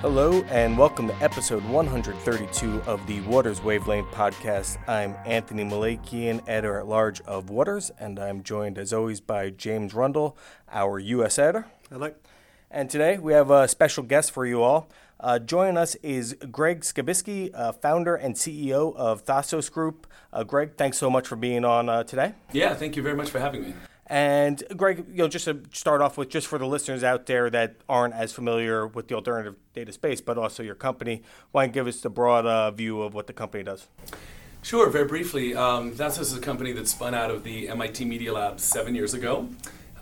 Hello, and welcome to episode 132 of the Waters Wavelength podcast. I'm Anthony Malakian, editor at large of Waters, and I'm joined as always by James Rundle, our U.S. editor. Hello. And today we have a special guest for you all. Uh, joining us is Greg Skibiski, uh, founder and CEO of Thasos Group. Uh, Greg, thanks so much for being on uh, today. Yeah, thank you very much for having me. And Greg, you know, just to start off with, just for the listeners out there that aren't as familiar with the alternative data space, but also your company, why don't you give us the broad uh, view of what the company does? Sure, very briefly. Um, is a company that spun out of the MIT Media Lab seven years ago.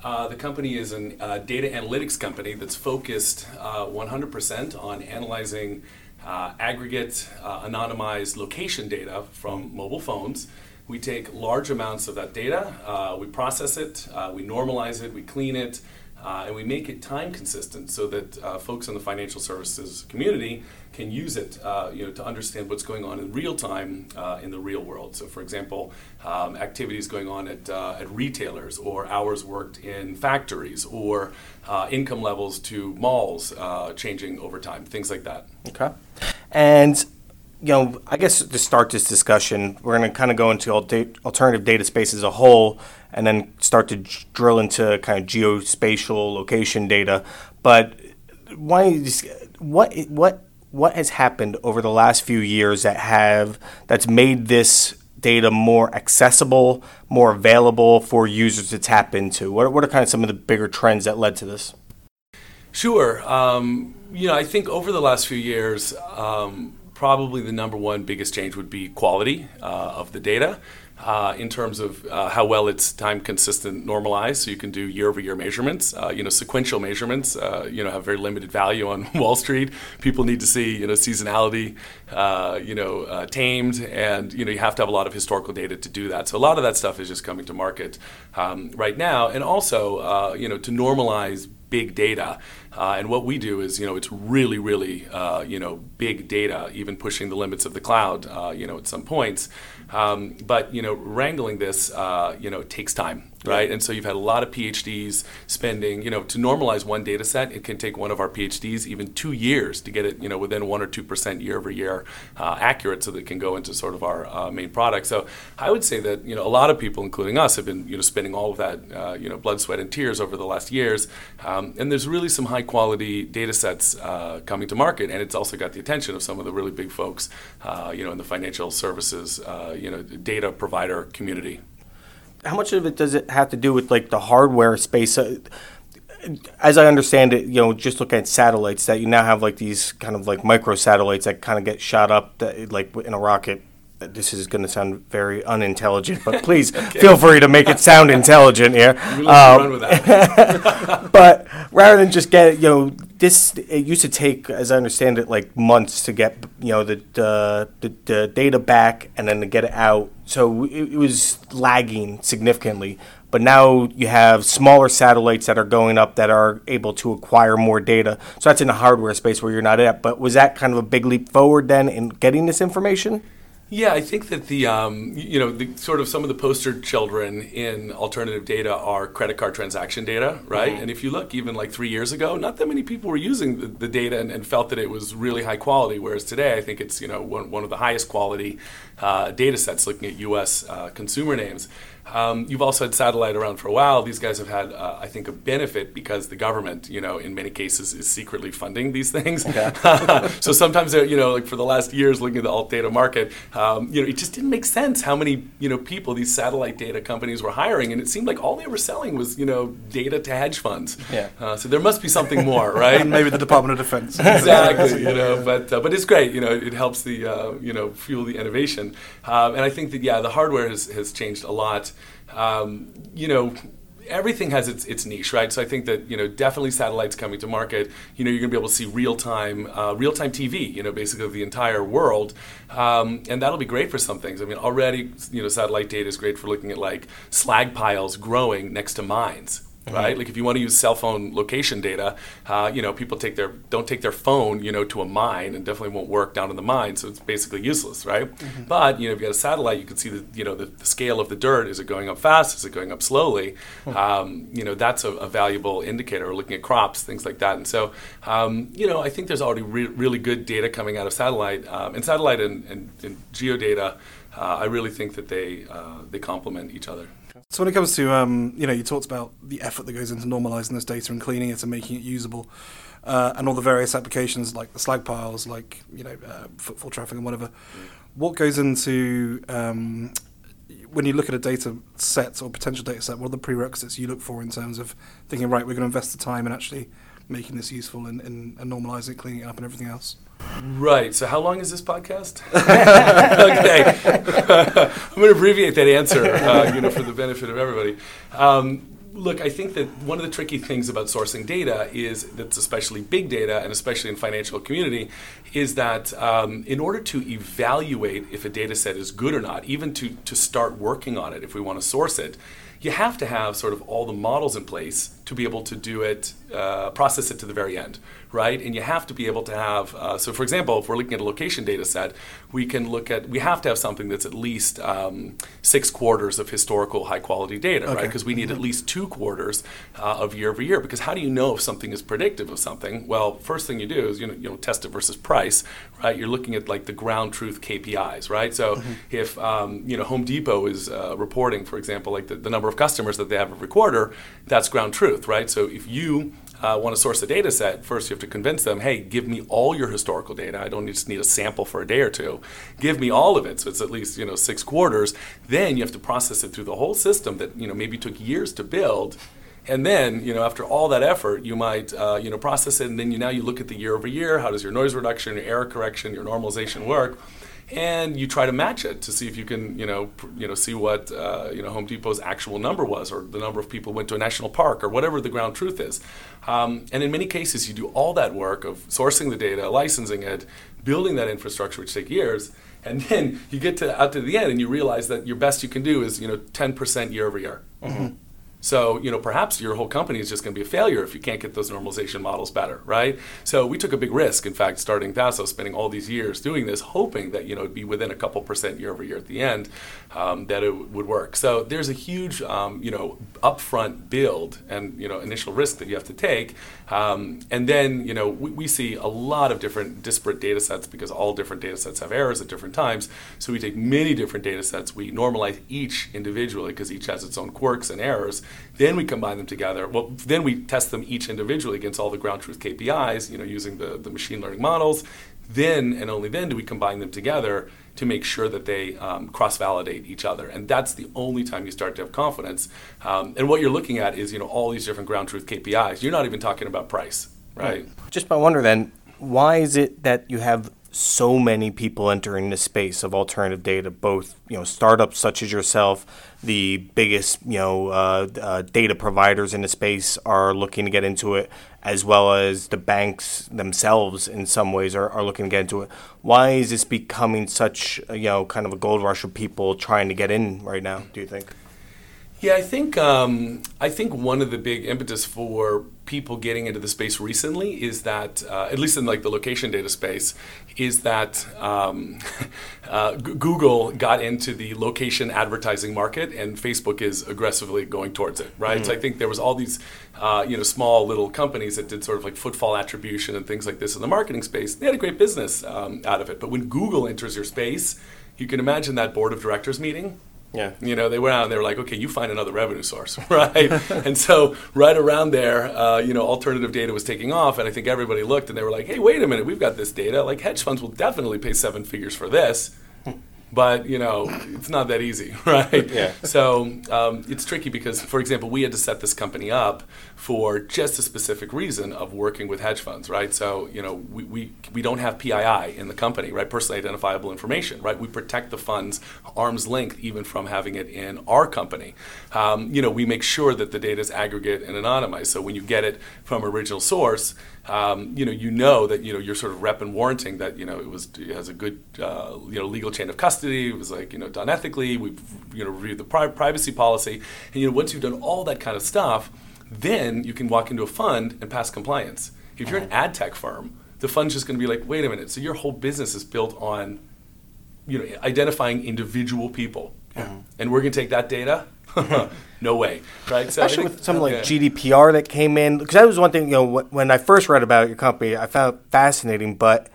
Uh, the company is a uh, data analytics company that's focused 100% uh, on analyzing uh, aggregate, uh, anonymized location data from mobile phones we take large amounts of that data, uh, we process it, uh, we normalize it, we clean it, uh, and we make it time consistent so that uh, folks in the financial services community can use it uh, you know, to understand what's going on in real time uh, in the real world. So, for example, um, activities going on at, at retailers, or hours worked in factories, or income levels to malls changing over time, things like that. Okay. And you know, I guess to start this discussion, we're going to kind of go into alternative data space as a whole, and then start to drill into kind of geospatial location data. But why? What what what has happened over the last few years that have that's made this data more accessible, more available for users to tap into? What what are kind of some of the bigger trends that led to this? Sure. Um, you know, I think over the last few years. Um, probably the number one biggest change would be quality uh, of the data. Uh, in terms of uh, how well it's time consistent normalized so you can do year over year measurements. Uh, you know sequential measurements uh, you know have very limited value on wall street. People need to see you know seasonality uh, you know uh, tamed and you know you have to have a lot of historical data to do that. So a lot of that stuff is just coming to market um, right now. And also you know to normalize big data. Uh, and what we do is, you know, it's really, really, uh, you know, big data, even pushing the limits of the cloud, uh, you know, at some points. Um, but, you know, wrangling this, uh, you know, takes time right? And so you've had a lot of PhDs spending, you know, to normalize one data set, it can take one of our PhDs even two years to get it, you know, within one or two percent year over year uh, accurate, so that it can go into sort of our uh, main product. So I would say that you know a lot of people, including us, have been you know spending all of that uh, you know blood, sweat, and tears over the last years, um, and there's really some high quality data sets uh, coming to market, and it's also got the attention of some of the really big folks, uh, you know, in the financial services, uh, you know, data provider community how much of it does it have to do with like the hardware space? Uh, as I understand it, you know, just look at satellites that you now have like these kind of like micro satellites that kind of get shot up that, like in a rocket. This is going to sound very unintelligent, but please okay. feel free to make it sound intelligent here. Um, but rather than just get, you know, this it used to take, as I understand it, like months to get, you know, the the, the, the data back and then to get it out so it, it was lagging significantly. But now you have smaller satellites that are going up that are able to acquire more data. So that's in the hardware space where you're not at. But was that kind of a big leap forward then in getting this information? Yeah, I think that the um, you know the sort of some of the poster children in alternative data are credit card transaction data, right? Mm-hmm. And if you look, even like three years ago, not that many people were using the, the data and, and, felt that it was really high quality. Whereas today, I think it's you know one, one of the highest quality uh, data sets looking at U.S. Uh, consumer names. Um, you've also had satellite around for a while. These guys have had, uh, I think, a benefit because the government, you know, in many cases, is secretly funding these things. Okay. so sometimes, you know, like for the last years, looking at the alt data market, um, you know, it just didn't make sense how many, you know, people these satellite data companies were hiring, and it seemed like all they were selling was, you know, data to hedge funds. Yeah. Uh, so there must be something more, right? and maybe the Department of Defense. exactly. you know, but uh, but it's great. You know, it helps the uh, you know fuel the innovation, um, and I think that yeah, the hardware has has changed a lot um, you know, everything has its, its niche, right? So I think that you know definitely satellites coming to market. You know, you're going to be able to see real time uh, real time TV. You know, basically the entire world, um, and that'll be great for some things. I mean, already you know satellite data is great for looking at like slag piles growing next to mines right? Like if you want to use cell phone location data, uh, you know, people take their don't take their phone, you know, to a mine, and definitely won't work down in the mine, so it's basically useless, right? But you know, if you got a satellite, you can see the you know the, the scale of the dirt. Is it going up fast? Is it going up slowly? Um, you know, that's a, a valuable indicator. Or looking at crops, things like that. And so, um, you know, I think there's already re- really good data coming out of satellite, um, and satellite and, and, and geodata. Uh, I really think that they uh, they complement each other. So when it comes to, um, you know, you talked about the effort that goes into normalizing this data and cleaning it and making it usable, uh, and all the various applications like the slag piles, like you know, uh, footfall traffic and whatever. What goes into um, when you look at a data set or potential data set? What are the prerequisites you look for in terms of thinking, right, we're going to invest the time and actually making this useful and, and, and normalizing it, cleaning it up, and everything else? Right. So, how long is this podcast? okay, I'm going to abbreviate that answer, uh, you know, for the benefit of everybody. Um, look, I think that one of the tricky things about sourcing data is that's especially big data and especially in financial community is that um, in order to evaluate if a data set is good or not, even to, to start working on it if we want to source it, you have to have sort of all the models in place to be able to do it, uh, process it to the very end, right? And you have to be able to have, uh, so for example, if we're looking at a location data set, we can look at, we have to have something that's at least um, six quarters of historical high quality data, right? Because we need at least two quarters uh, of year over year. Because how do you know if something is predictive of something? Well, first thing you do is, you know, you know test it versus price, right? You're looking at like the ground truth KPIs, right? So if, um, you know, Home Depot is uh, reporting, for example, like the, the number of customers that they have every quarter, that's ground truth, right? So if you uh, want to source a data set, first you have to convince them, hey, give me all your historical data. I don't just need a sample for a day or two. Give me all of it. So it's at least you know six quarters. Then you have to process it through the whole system that you know maybe took years to build. And then, you know, after all that effort, you might, uh, you know, process it, and then you now you look at the year over year. How does your noise reduction, your error correction, your normalization work? And you try to match it to see if you can, you know, pr- you know, see what uh, you know Home Depot's actual number was, or the number of people went to a national park, or whatever the ground truth is. Um, and in many cases, you do all that work of sourcing the data, licensing it, building that infrastructure, which take years, and then you get to out to the end, and you realize that your best you can do is, you know, 10% year over year. So, you know, perhaps your whole company is just going to be a failure if you can't get those normalization models better, right? So we took a big risk, in fact, starting Thasos, spending all these years doing this, hoping that, you know, it'd be within a couple percent year over year at the end, um, that it would work. So there's a huge, um, you know, upfront build and, you know, initial risk that you have to take. Um, and then, you know, we, we see a lot of different disparate data sets because all different data sets have errors at different times. So we take many different data sets, we normalize each individually because each has its own quirks and errors. Then we combine them together. Well, then we test them each individually against all the ground truth KPIs, you know, using the, the machine learning models. Then and only then do we combine them together to make sure that they um, cross-validate each other, and that's the only time you start to have confidence. Um, and what you're looking at is, you know, all these different ground truth KPIs. You're not even talking about price, right? Just by wonder then, why is it that you have so many people entering the space of alternative data, both you know startups such as yourself, the biggest you know uh, uh, data providers in the space are looking to get into it, as well as the banks themselves in some ways are, are looking to get into it. Why is this becoming such you know kind of a gold rush of people trying to get in right now? Do you think? Yeah, I think um, I think one of the big impetus for people getting into the space recently is that, uh, at least in like the location data space, is that um, uh, G- Google got into the location advertising market, and Facebook is aggressively going towards it, right? So I think there was all these, uh, you know, small little companies that did sort of like footfall attribution and things like this in the marketing space. They had a great business um, out of it, but when Google enters your space, you can imagine that board of directors meeting. Yeah. You know, they went out and they were like, okay, you find another revenue source, right? and so, right around there, uh, you know, alternative data was taking off, and I think everybody looked and they were like, hey, wait a minute, we've got this data. Like, hedge funds will definitely pay seven figures for this. But you know, it's not that easy, right? Yeah. So um, it's tricky because, for example, we had to set this company up for just a specific reason of working with hedge funds, right? So you know, we, we, we don't have PII in the company, right? Personally identifiable information, right? We protect the funds arm's length even from having it in our company. Um, you know, we make sure that the data is aggregate and anonymized. So when you get it from original source, um, you know, you know that you know you're sort of rep and warranting that you know it was it has a good uh, you know legal chain of custody. It was like you know done ethically. We've you know reviewed the pri- privacy policy, and you know once you've done all that kind of stuff, then you can walk into a fund and pass compliance. If you're an uh-huh. ad tech firm, the fund's just going to be like, wait a minute, so your whole business is built on you know, identifying individual people. Uh-huh. And we're going to take that data? no way, right? So Especially think- with something like. GDPR that came in, because that was one thing. You know, when I first read about your company, I found it fascinating, but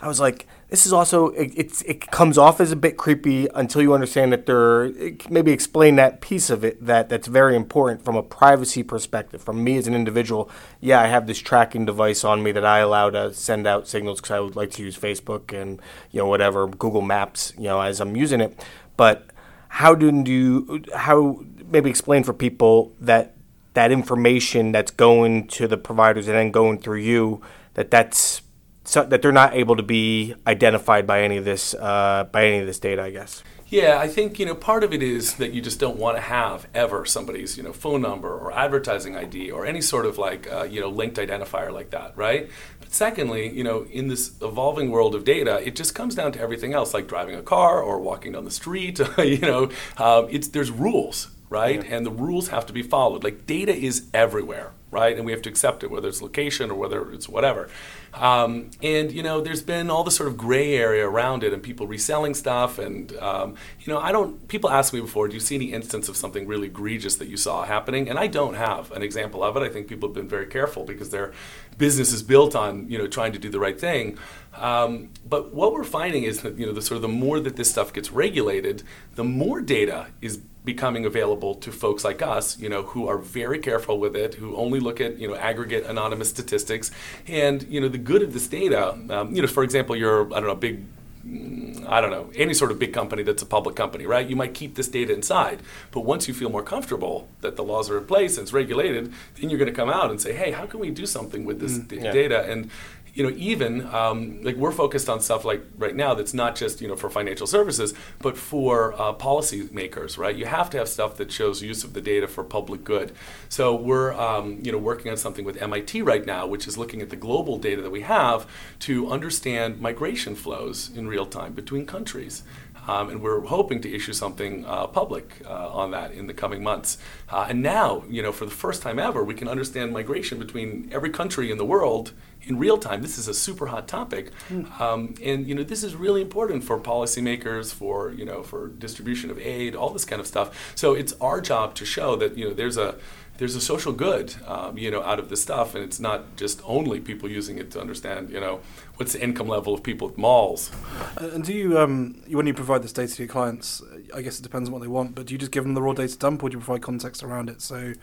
I was like, this is also it, it comes off as a bit creepy until you understand that there it- maybe explain that piece of it that that's very important from a privacy perspective. From me as an individual, yeah, I have this tracking device on me that I allow to send out signals because I would like to use Facebook and you know whatever Google Maps, you know, as I'm using it, but how do you how maybe explain for people that that information that's going to the providers and then going through you that that's so, that they're not able to be identified by any of this uh, by any of this data I guess Yeah, I think you know part of it is that you just don't want to have ever somebody's you know phone number or advertising ID or any sort of like uh, you know linked identifier like that, right? But secondly, you know in this evolving world of data, it just comes down to everything else, like driving a car or walking down the street. you know, um, it's there's rules, right? And the rules have to be followed. Like data is everywhere, right? And we have to accept it, whether it's location or whether it's whatever. Um, and you know, there's been all this sort of gray area around it, and people reselling stuff. And um, you know, I don't. People ask me before, do you see any instance of something really egregious that you saw happening? And I don't have an example of it. I think people have been very careful because their business is built on you know trying to do the right thing. Um, but what we're finding is that you know the sort of the more that this stuff gets regulated, the more data is becoming available to folks like us, you know, who are very careful with it, who only look at you know aggregate anonymous statistics, and you know the good of this data. Um, you know, for example, you're I don't know big. mm, I don't know, any sort of big company that's a public company, right? You might keep this data inside. But once you feel more comfortable that the laws are in place and it's regulated, then you're going to come out and say, hey, how can we do something with this d- Yeah. data? And you know, even um, like we're focused on stuff like right now that's not just you know for financial services, but for uh, policy makers, right? You have to have stuff that shows use of the data for public good. So we're um, you know working on something with MIT right now, which is looking at the global data that we have to understand migration flows in real time between countries. Um, and we're hoping to issue something uh, public uh, on that in the coming months. Uh, and now, you know, for the first time ever, we can understand migration between every country in the world in real time. This is a super hot topic, um, and you know, this is really important for policymakers, for you know, for distribution of aid, all this kind of stuff. So it's our job to show that you know there's a there's a social good, um, you know, out of this stuff, and it's not just only people using it to understand, you know, what's the income level of people at malls. Uh, And do you, um, you- when you provide this data to your clients, uh, I guess it depends on what they want, but do you just give them the raw data dump or do you provide context around it? So,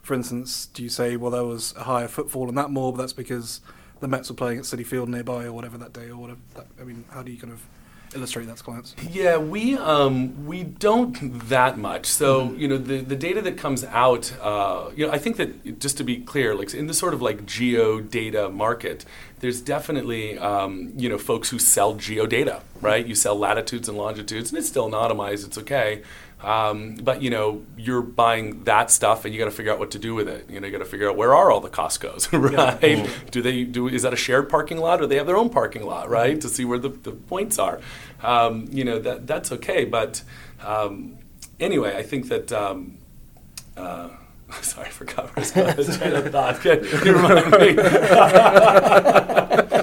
for instance, do you say, well, there was a higher footfall in that mall, but that's because the Mets were playing at Citi Field nearby or whatever that day or whatever? That, I mean, how do you kind of illustrate that to clients? Yeah, we um, we don't that much. So you know the the data that comes out. Uh, you know, I think that just to be clear, like in the sort of like geo data market, there's definitely um, you know folks who sell geo data, right? You sell latitudes and longitudes, and it's still anonymized. It's okay. Um, but you know you're buying that stuff, and you got to figure out what to do with it. You know, you got to figure out where are all the Costco's, right? Do they do? Is that a shared parking lot, or they have their own parking lot, right? To see where the, the points are. Um, you know that that's okay, but um, anyway, I think that. Um, uh, Sorry, I forgot where I was going. The of thought. You me?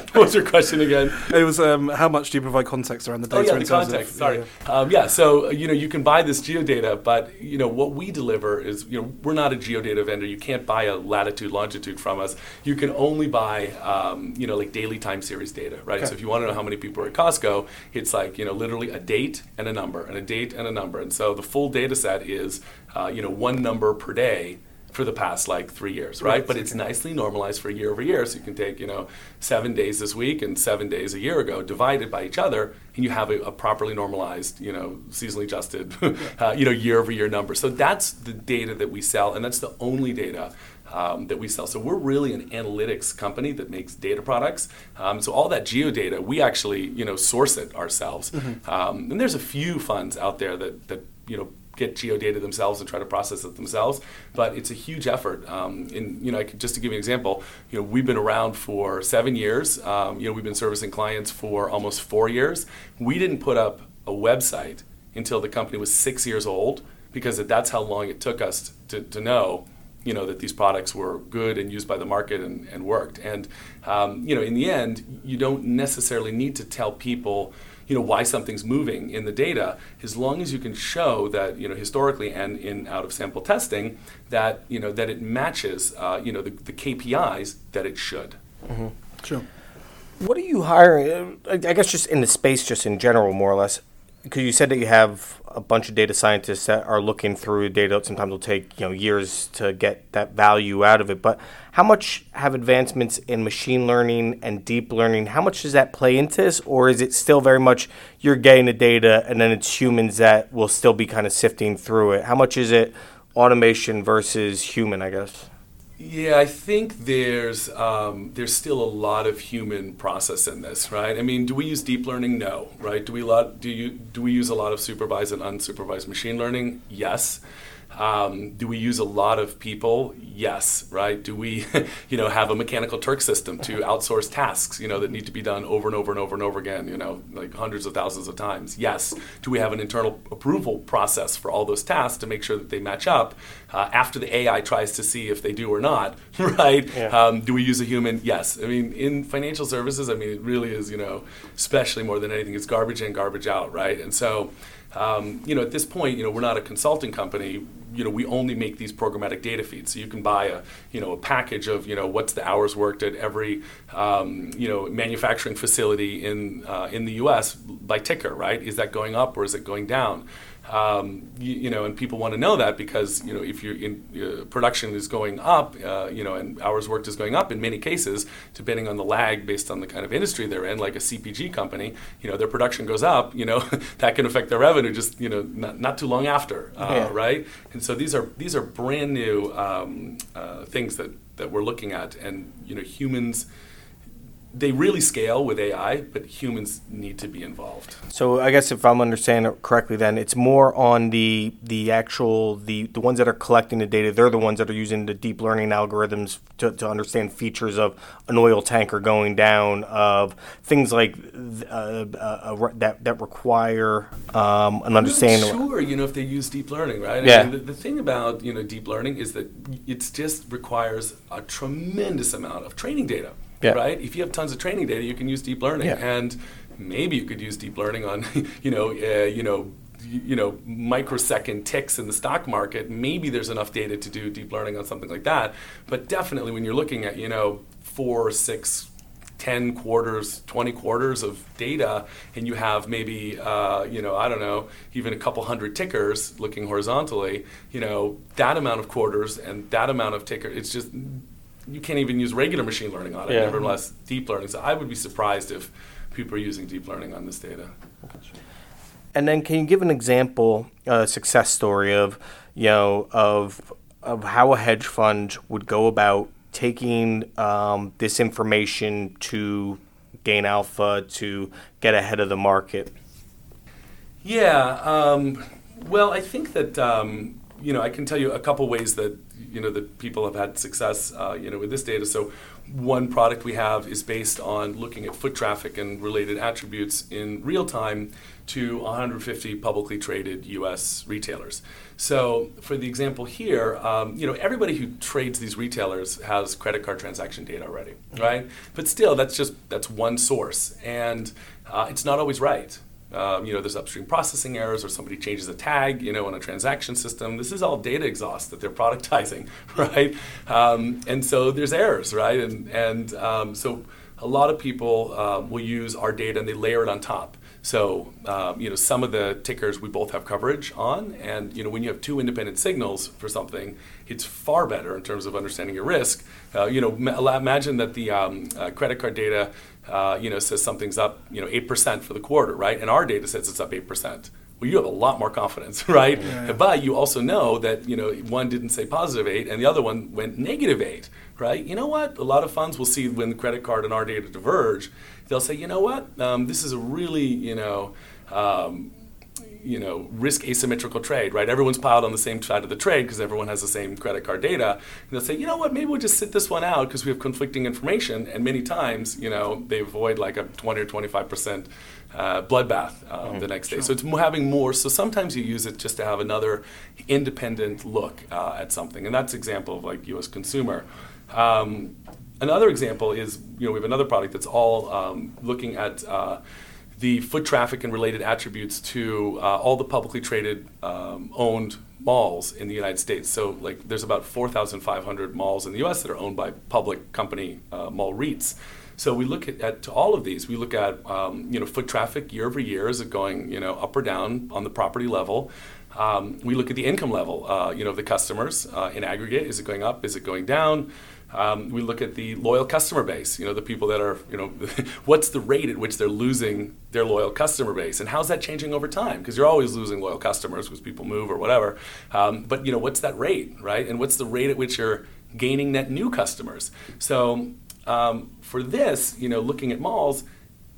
what was your question again? It was um, how much do you provide context around the data? Oh yeah, in the terms of- context. Sorry. yeah. Um, yeah. So you know, you can buy this geodata, but you know what we deliver is you know we're not a geodata vendor. You can't buy a latitude longitude from us. You can only buy um, you know like daily time series data, right? So if you want to know how many people are at Costco, it's like you know literally a date and a number, and a date and a number, and so the full data set is uh, you know one number per day for the past like three years, right? Right, But it's nicely normalized for year over year. So you can take, you know, seven days this week and seven days a year ago, divided by each other, and you have a, a properly normalized, you know, seasonally adjusted, uh, you know, year over year number. So that's the data that we sell, and that's the only data. Um, that we sell. So we're really an analytics company that makes data products. Um, so all that geo data, we actually you know source it ourselves. Um, and there's a few funds out there that that you know get geodata themselves and try to process it themselves. But it's a huge effort. Um, and you know, could, just to give you an example, you know, we've been around for seven years. Um, you know, we've been servicing clients for almost four years. We didn't put up a website until the company was six years old because that's how long it took us to, to know you know that these products were good and used by the market and, and worked. And um, you know, in the end, you don't necessarily need to tell people you know why something's moving in the data as long as you can show that you know historically and in out of sample testing that you know that it matches uh, you know the, the KPIs that it should. Mm-hmm. Sure. What are you hiring? I guess just in the space, just in general, more or less. Because you said that you have a bunch of data scientists that are looking through data. Sometimes it'll take you know years to get that value out of it. But how much have advancements in machine learning and deep learning? How much does that play into this, or is it still very much you're getting the data and then it's humans that will still be kind of sifting through it? How much is it automation versus human? I guess. Yeah, I think there's um, there's still a lot of human process in this, right? I mean, do we use deep learning? No, right? Do we lot do you do we use a lot of supervised and unsupervised machine learning? Yes. Um, do we use a lot of people? Yes, right? Do we, you know, have a mechanical Turk system to outsource tasks, you know, that need to be done over and over and over and over again, you know, like hundreds of thousands of times? Yes. Do we have an internal approval process for all those tasks to make sure that they match up uh, after the AI tries to see if they do or not, right? Yeah. Um, do we use a human? Yes. I mean, in financial services, I mean, it really is, you know, especially more than anything, it's garbage in, garbage out, right? And so, um, you know, at this point, you know, we're not a consulting company. You know, we only make these programmatic data feeds. So you can buy a, you know, a package of, you know, what's the hours worked at every, um, you know, manufacturing facility in uh, in the U.S. by ticker, right? Is that going up or is it going down? Um, you, you, know, and people want to know that because you know if your uh, production is going up, uh, you know, and hours worked is going up in many cases, depending on the lag based on the kind of industry they're in, like a CPG company, you know, their production goes up, you know, that can affect their revenue just you know not, not too long after, uh, yeah. right? And so these are these are brand new um, uh, things that that we're looking at, and you know, humans they really scale with AI, but humans need to be involved. So I guess if I'm understanding it correctly, then it's more on the the actual the the ones that are collecting the data. They're the ones that are using the deep learning algorithms to, to understand features of an oil tanker going down, of things like uh, uh, uh, that that require um, an understanding. sure, you know if they use deep learning, right? Yeah. I mean, the, the thing about you know deep learning is that it just requires a tremendous amount of training data yeah. right? If you have tons of training data, you can use deep learning, yeah. and maybe you could use deep learning on, you know, uh, you know, you know, microsecond ticks in the stock market. Maybe there's enough data to do deep learning on something like that. But definitely, when you're looking at, you know, four, six, 10 quarters, 20 quarters of data, and you have maybe, uh, you know, I don't know, even a couple hundred tickers looking horizontally, you know, that amount of quarters and that amount of ticker, it's just you can't even use regular machine learning on it, yeah. nevertheless deep learning. So I would be surprised if people are using deep learning on this data. And then, can you give an example, a success story of, you know, of of how a hedge fund would go about taking um, this information to gain alpha to get ahead of the market? Yeah. Um, well, I think that um, you know I can tell you a couple ways that you know that people have had success uh, you know with this data. So one product we have is based on looking at foot traffic and related attributes in real time to 150 publicly traded U.S. retailers. So for the example here, um, you know everybody who trades these retailers has credit card transaction data already, right? But still, that's just that's one source, and uh, it's not always right. Um, you know, there's upstream processing errors or somebody changes a tag, you know, in a transaction system. This is all data exhaust that they're productizing, right? Um, and so there's errors, right? And, and um, so a lot of people uh, will use our data and they layer it on top. So, um, you know, some of the tickers we both have coverage on, and you know, when you have two independent signals for something, it's far better in terms of understanding your risk. Uh, you know, ma- imagine that the um, uh, credit card data, uh, you know, says something's up, you know, eight percent for the quarter, right? And our data says it's up eight percent. Well, you have a lot more confidence, right? Yeah. But you also know that you know one didn't say positive eight, and the other one went negative eight, right? You know what? A lot of funds will see when the credit card and our data diverge, they'll say, you know what? Um, this is a really, you know. Um, you know, risk asymmetrical trade, right? Everyone's piled on the same side of the trade because everyone has the same credit card data. And they'll say, you know what, maybe we'll just sit this one out because we have conflicting information. And many times, you know, they avoid like a 20 or 25 percent uh, bloodbath um, mm-hmm. the next day. Sure. So it's having more. So sometimes you use it just to have another independent look uh, at something, and that's example of like U.S. consumer. Um, another example is you know we have another product that's all um, looking at. Uh, the foot traffic and related attributes to uh, all the publicly traded um, owned malls in the United States. So, like, there's about 4,500 malls in the U.S. that are owned by public company uh, mall REITs. So we look at, at all of these. We look at um, you know foot traffic year over year. Is it going you know up or down on the property level? Um, we look at the income level. Uh, you know the customers uh, in aggregate. Is it going up? Is it going down? Um, we look at the loyal customer base. You know the people that are you know what's the rate at which they're losing their loyal customer base, and how's that changing over time? Because you're always losing loyal customers because people move or whatever. Um, but you know what's that rate, right? And what's the rate at which you're gaining net new customers? So um, for this, you know, looking at malls,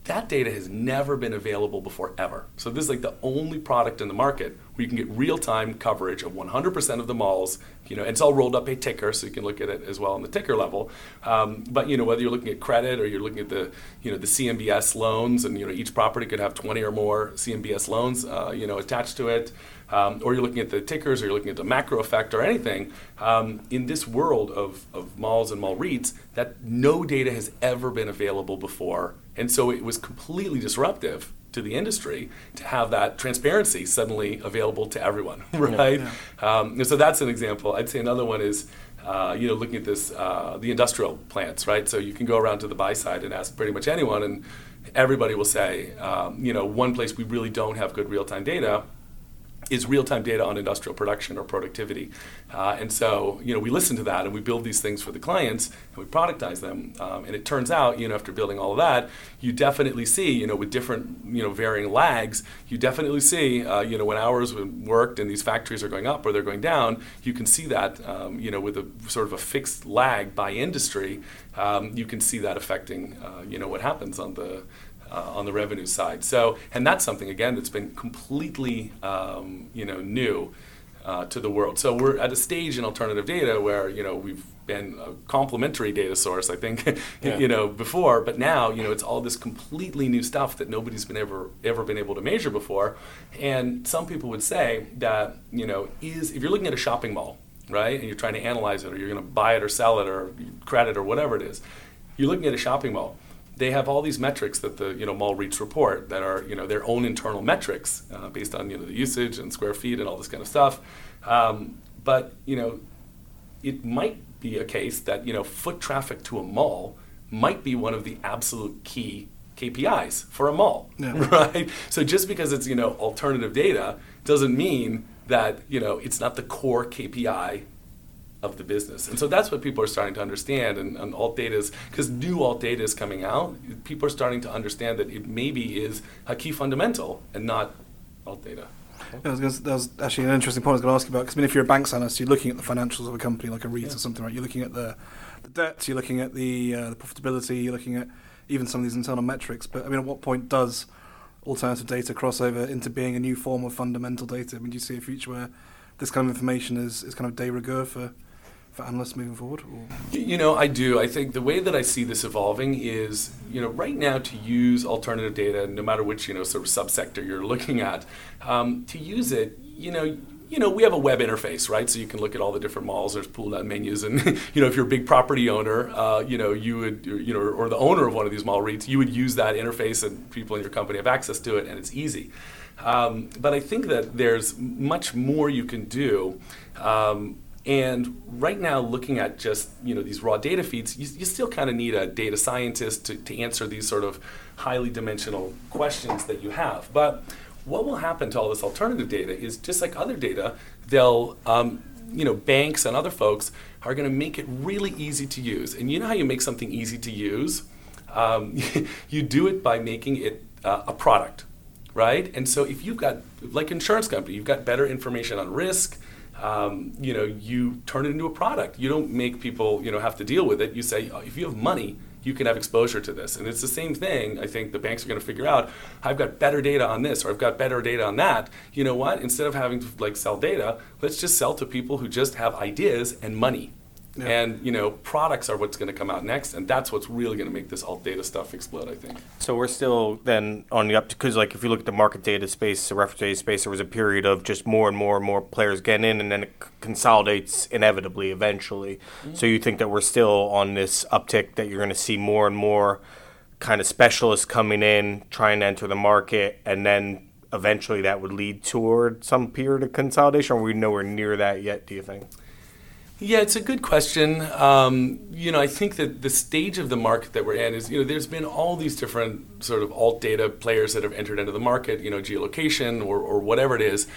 that data has never been available before ever. So this is like the only product in the market where you can get real-time coverage of 100% of the malls. You know, it's all rolled up a ticker, so you can look at it as well on the ticker level. Um, but you know, whether you're looking at credit or you're looking at the you know the CMBS loans, and you know each property could have 20 or more CMBS loans, uh, you know, attached to it um, or you're looking at the tickers, or you're looking at the macro effect, or anything, um, in this world of, of malls and mall REITs, that no data has ever been available before. And so it was completely disruptive to the industry to have that transparency suddenly available to everyone, right? Yeah, yeah. Um, so that's an example. I'd say another one is, uh, you know, looking at this, uh, the industrial plants, right? So you can go around to the buy side and ask pretty much anyone, and everybody will say, um, you know, one place we really don't have good real time data is real-time data on industrial production or productivity. Uh, and so, you know, we listen to that and we build these things for the clients and we productize them. Um, and it turns out, you know, after building all of that, you definitely see, you know, with different, you know, varying lags, you definitely see, uh, you know, when hours worked and these factories are going up or they're going down, you can see that, um, you know, with a sort of a fixed lag by industry, um, you can see that affecting, uh, you know, what happens on the uh, on the revenue side. So, and that's something again that's been completely um, you know new uh, to the world. So we're at a stage in alternative data where you know we've been a complementary data source, I think, yeah. you know, before, but now you know it's all this completely new stuff that nobody's been ever ever been able to measure before. And some people would say that you know is if you're looking at a shopping mall, right, and you're trying to analyze it, or you're going to buy it or sell it or credit or whatever it is, you're looking at a shopping mall they have all these metrics that the you know mall REITs report that are you know their own internal metrics uh, based on you know the usage and square feet and all this kind of stuff. Um, but you know, it might be a case that you know foot traffic to a mall might be one of the absolute key KPIs for a mall, yeah. right? So just because it's you know alternative data doesn't mean that you know it's not the core KPI of the business. And so that's what people are starting to understand. And, and alt data is, because new alt data is coming out, people are starting to understand that it maybe is a key fundamental and not alt data. Yeah, was that was actually an interesting point I was going to ask you about. Because I mean, if you're a banks analyst, you're looking at the financials of a company like a REIT yeah. or something, right? You're looking at the, the debt, you're looking at the, uh, the profitability, you're looking at even some of these internal metrics. But I mean, at what point does alternative data cross over into being a new form of fundamental data? I mean, do you see a future where this kind of information is, is kind of de rigueur for for analysts moving forward? Or? You know, I do. I think the way that I see this evolving is, you know, right now to use alternative data, no matter which you know sort of subsector you're looking at, um, to use it, you know. You know, we have a web interface, right? So you can look at all the different malls. There's pull-down menus, and you know, if you're a big property owner, uh, you know, you would, you know, or the owner of one of these mall REITs, you would use that interface, and people in your company have access to it, and it's easy. Um, but I think that there's much more you can do. Um, and right now, looking at just you know these raw data feeds, you, you still kind of need a data scientist to, to answer these sort of highly dimensional questions that you have. But what will happen to all this alternative data is just like other data, they'll um, you know banks and other folks are going to make it really easy to use. And you know how you make something easy to use? Um, you do it by making it uh, a product, right? And so if you've got like insurance company, you've got better information on risk um, you know, you turn it into a product. You don't make people, you know, have to deal with it. You say, oh, if you have money you can have exposure to this. And it's the same thing. I think the banks are going to figure out. I've got better data on this, or I've got better data on that. You know what? Instead of having to like sell data, let's just sell to people who just have ideas and money. Yeah. And you know, products are what's going to come out next, and that's what's really going to make this alt data stuff explode. I think. So we're still then on the up because like if you look at the market data space, the reference data space, there was a period of just more and more and more players getting in, and then it consolidates inevitably eventually. Mm-hmm. So you think that we're still on this uptick that you're going to see more and more kind of specialists coming in trying to enter the market, and then eventually that would lead toward some period of consolidation. Or are we nowhere near that yet? Do you think? Yeah, it's a good question. Um, you know, I think that the stage of the market that we're in is, you know, there's been all these different sort of alt data players that have entered into the market, you know, geolocation or, or whatever it is.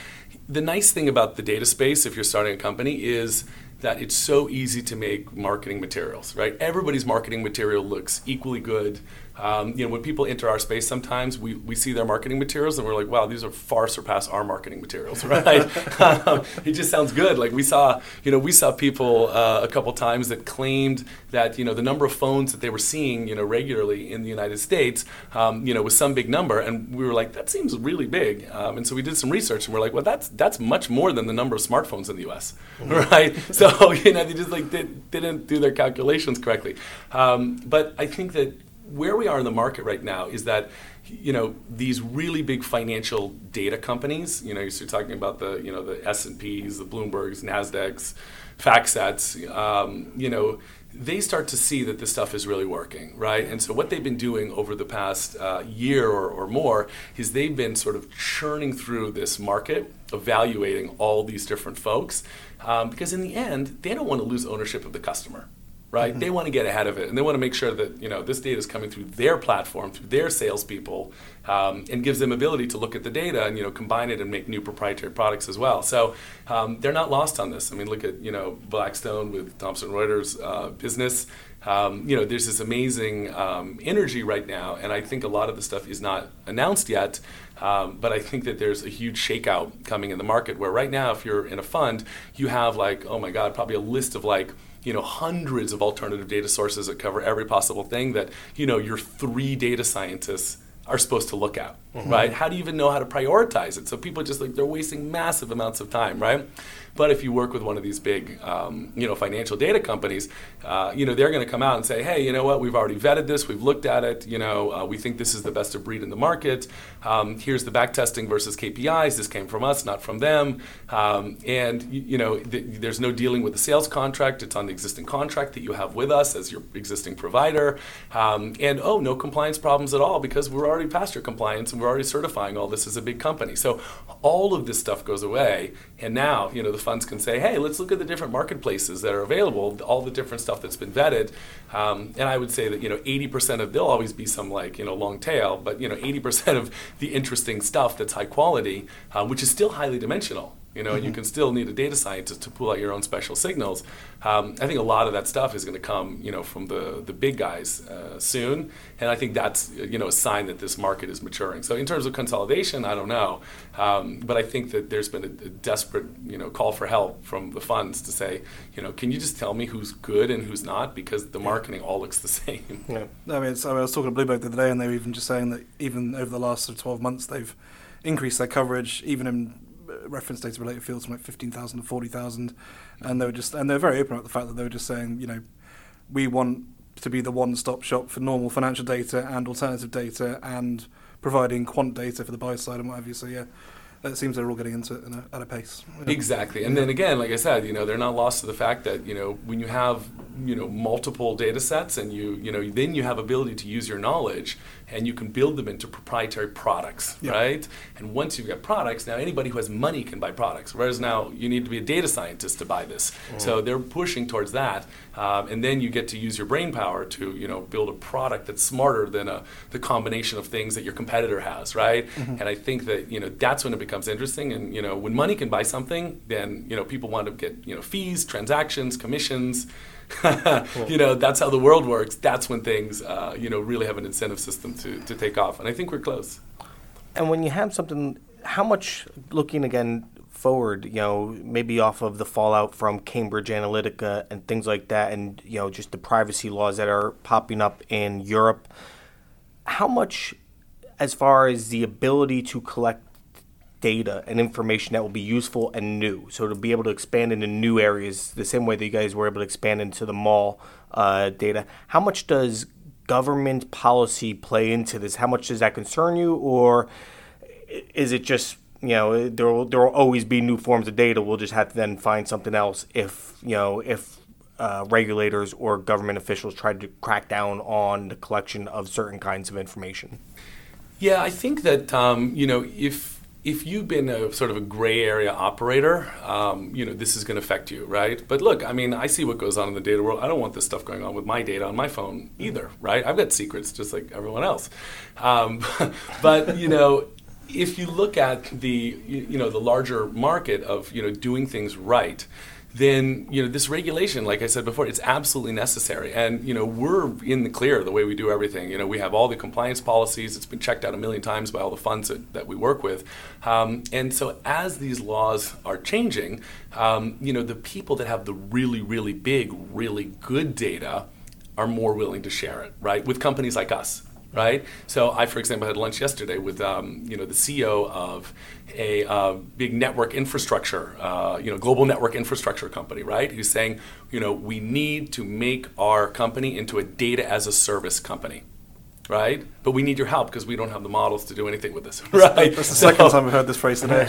The nice thing about the data space, if you're starting a company, is that it's so easy to make marketing materials, right? Everybody's marketing material looks equally good. Um, you know, when people enter our space, sometimes we, we see their marketing materials and we're like, wow, these are far surpass our marketing materials, right? um, it just sounds good. Like we saw, you know, we saw people uh, a couple times that claimed that you know the number of phones that they were seeing, you know, regularly in the United States, um, you know, was some big number, and we were like, that seems really big. Um, and so we did some research and we're like, well, that's that's much more than the number of smartphones in the U.S., right? So you know, they just like did, didn't do their calculations correctly. Um, but I think that where we are in the market right now is that you know these really big financial data companies you know you're talking about the you know the s&ps the bloombergs nasdaqs factsets um, you know they start to see that this stuff is really working right? And so what they've been doing over the past uh, year or, or more is they've been sort of churning through this market evaluating all these different folks um, because in the end they don't want to lose ownership of the customer right? Mm-hmm. They want to get ahead of it, and they want to make sure that you know this data is coming through their platform, through their salespeople, um, and gives them ability to look at the data and you know combine it and make new proprietary products as well. So um, they're not lost on this. I mean, look at you know Blackstone with Thomson Reuters uh, business. Um, you know, there's this amazing um, energy right now, and I think a lot of the stuff is not announced yet. Um, but I think that there's a huge shakeout coming in the market where right now, if you're in a fund, you have like, oh my God, probably a list of like you know hundreds of alternative data sources that cover every possible thing that you know your three data scientists are supposed to look at mm-hmm. right how do you even know how to prioritize it so people just like they're wasting massive amounts of time right but if you work with one of these big, um, you know, financial data companies, uh, you know, they're going to come out and say, hey, you know what, we've already vetted this, we've looked at it, you know, uh, we think this is the best of breed in the market. Um, here's the back testing versus KPIs. This came from us, not from them. Um, and you, you know, th- there's no dealing with the sales contract. It's on the existing contract that you have with us as your existing provider. Um, and oh, no compliance problems at all because we're already past your compliance and we're already certifying all this as a big company. So all of this stuff goes away. And now, you know, the funds can say, hey, let's look at the different marketplaces that are available, all the different stuff that's been vetted. Um, and I would say that, you know, 80% of, there'll always be some like, you know, long tail, but, you know, 80% of the interesting stuff that's high quality, uh, which is still highly dimensional you know, and you mm-hmm. can still need a data scientist to pull out your own special signals. Um, I think a lot of that stuff is going to come, you know, from the the big guys uh, soon, and I think that's you know a sign that this market is maturing. So in terms of consolidation, I don't know, um, but I think that there's been a, a, desperate you know call for help from the funds to say, you know, can you just tell me who's good and who's not because the marketing all looks the same. Yeah. I mean, I was talking to Bloomberg the other day, and they were even just saying that even over the last 12 months, they've increased their coverage, even in reference data related fields from like 15,000 to 40,000. And they were just, and they're very open about the fact that they were just saying, you know, we want to be the one stop shop for normal financial data and alternative data and providing quant data for the buy side and what have you. So, yeah, it seems they're all getting into it a, at a pace. Exactly, and then again, like I said, you know, they're not lost to the fact that you know when you have you know multiple data sets and you you know then you have ability to use your knowledge and you can build them into proprietary products, yeah. right? And once you've got products, now anybody who has money can buy products. Whereas now you need to be a data scientist to buy this. Mm. So they're pushing towards that, um, and then you get to use your brain power to you know build a product that's smarter than a, the combination of things that your competitor has, right? Mm-hmm. And I think that you know that's when it becomes interesting. And you know when money can buy something, then you know people want to get you know fees, transactions, commissions. you know, that's how the world works. That's when things, uh, you know, really have an incentive system to, to take off. And I think we're close. And when you have something, how much, looking again forward, you know, maybe off of the fallout from Cambridge Analytica and things like that, and you know, just the privacy laws that are popping up in Europe, how much, as far as the ability to collect data and information that will be useful and new, so to be able to expand into new areas, the same way that you guys were able to expand into the mall uh, data, how much does government policy play into this? How much does that concern you, or is it just you know there will there will always be new forms of data? We'll just have to then find something else if you know if uh, regulators or government officials tried to crack down on the collection of certain kinds of information. Yeah, I think that um, you know if if you've been a sort of a gray area operator, um, you know this is going to affect you, right? But look, I mean, I see what goes on in the data world. I don't want this stuff going on with my data on my phone either, right? I've got secrets just like everyone else. Um, but you know, if you look at the you, know the larger market of you know doing things right then you know this regulation, like I said before, it's absolutely necessary. And you know we're in the clear the way we do everything. You know we have all the compliance policies. It's been checked out a million times by all the funds that, that we work with. Um, and so as these laws are changing, um, you know the people that have the really really big, really good data are more willing to share it, right, with companies like us right? So I, for example, had lunch yesterday with um, you know the CEO of a uh, big network infrastructure, uh, you know, global network infrastructure company, right? Who's saying, you know, we need to make our company into a data as a service company right? But we need your help because we don't have the models to do anything with this, right? That's the so, second time I've heard this phrase today.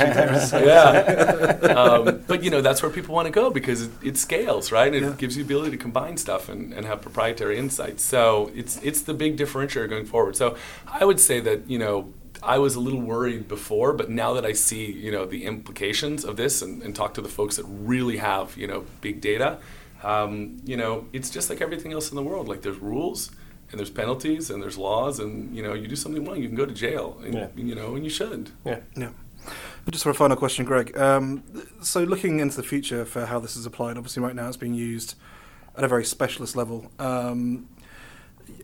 yeah, um, but you know that's where people want to go because it, it scales, right? It Yeah. gives you the ability to combine stuff and, and have proprietary insights. So it's it's the big differentiator going forward. So I would say that you know. I was a little worried before, but now that I see, you know, the implications of this and, and talk to the folks that really have, you know, big data, um, you know, it's just like everything else in the world. Like there's rules, and there's penalties and there's laws and you know you do something wrong you can go to jail and Yeah. you know and you should Yeah. Yeah. Just for a final question, Greg. Um, so, looking into the future for how this is applied, obviously, right now it's being used at a very specialist level. Um,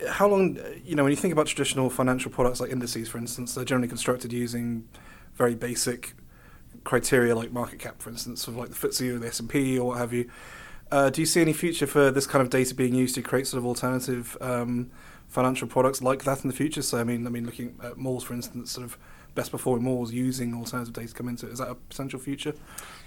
how long, you know, when you think about traditional financial products like indices, for instance, they're generally constructed using very basic criteria like market cap, for instance, of like the FTSE or the S and P or what have you. Uh, do you see any future for this kind of data being used to create sort of alternative um, financial products like that in the future? So, I mean, I mean, looking at malls, for instance, sort of best performing malls using alternative data to come into it. Is that a potential future?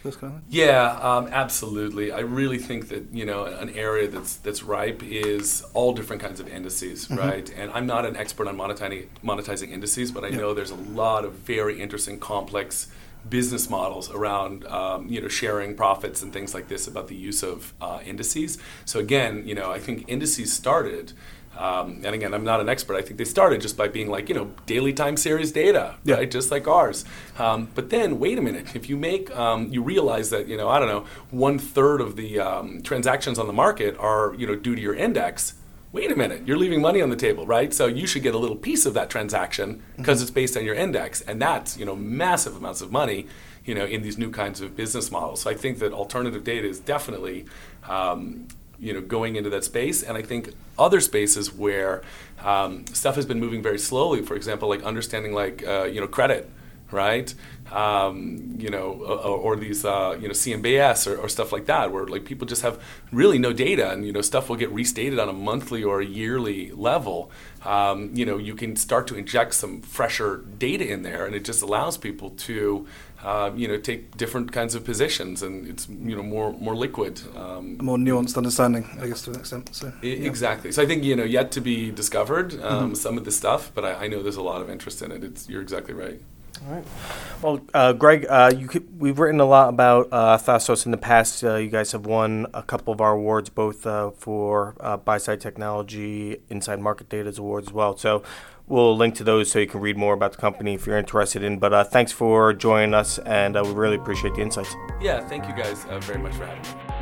This kind of thing? yeah um, absolutely i really think that you know an area that's that's ripe is all different kinds of indices right and i'm not an expert on monetizing monetizing indices but i Yeah. know there's a lot of very interesting complex business models around um, you know sharing profits and things like this about the use of uh, indices so again you know i think indices started um, and again, I'm not an expert. I think they started just by being like, you know, daily time series data, Yeah. right? Just like ours. Um, but then, wait a minute. If you make, um, you realize that, you know, I don't know, one third of the um, transactions on the market are, you know, due to your index. Wait a minute, you're leaving money on the table, right? So you should get a little piece of that transaction because it's based on your index, and that's, you know, massive amounts of money, you know, in these new kinds of business models. So I think that alternative data is definitely um, you know going into that space and i think other spaces where um, stuff has been moving very slowly for example like understanding like uh, you know credit right um, you know or, or these uh, you know cmbs or, or stuff like that where like people just have really no data and you know stuff will get restated on a monthly or a yearly level um, you know you can start to inject some fresher data in there and it just allows people to uh, you know take different kinds of positions and it's you know more more liquid um, more nuanced understanding, I guess, to an extent. So, yeah. Exactly. So I think you know yet to be discovered um, some of the stuff, but I, I know there's a lot of interest in it. It's you're exactly right. All right. Well, uh, Greg, uh, could, we've written a lot about uh, Thasos in the past. Uh, you guys have won a couple of our awards, both uh, for uh, buy side technology, inside market data's awards as well. So we'll link to those so you can read more about the company if you're interested in. But thanks for joining us, and we really appreciate the insights. Yeah. Thank you guys very much for having me.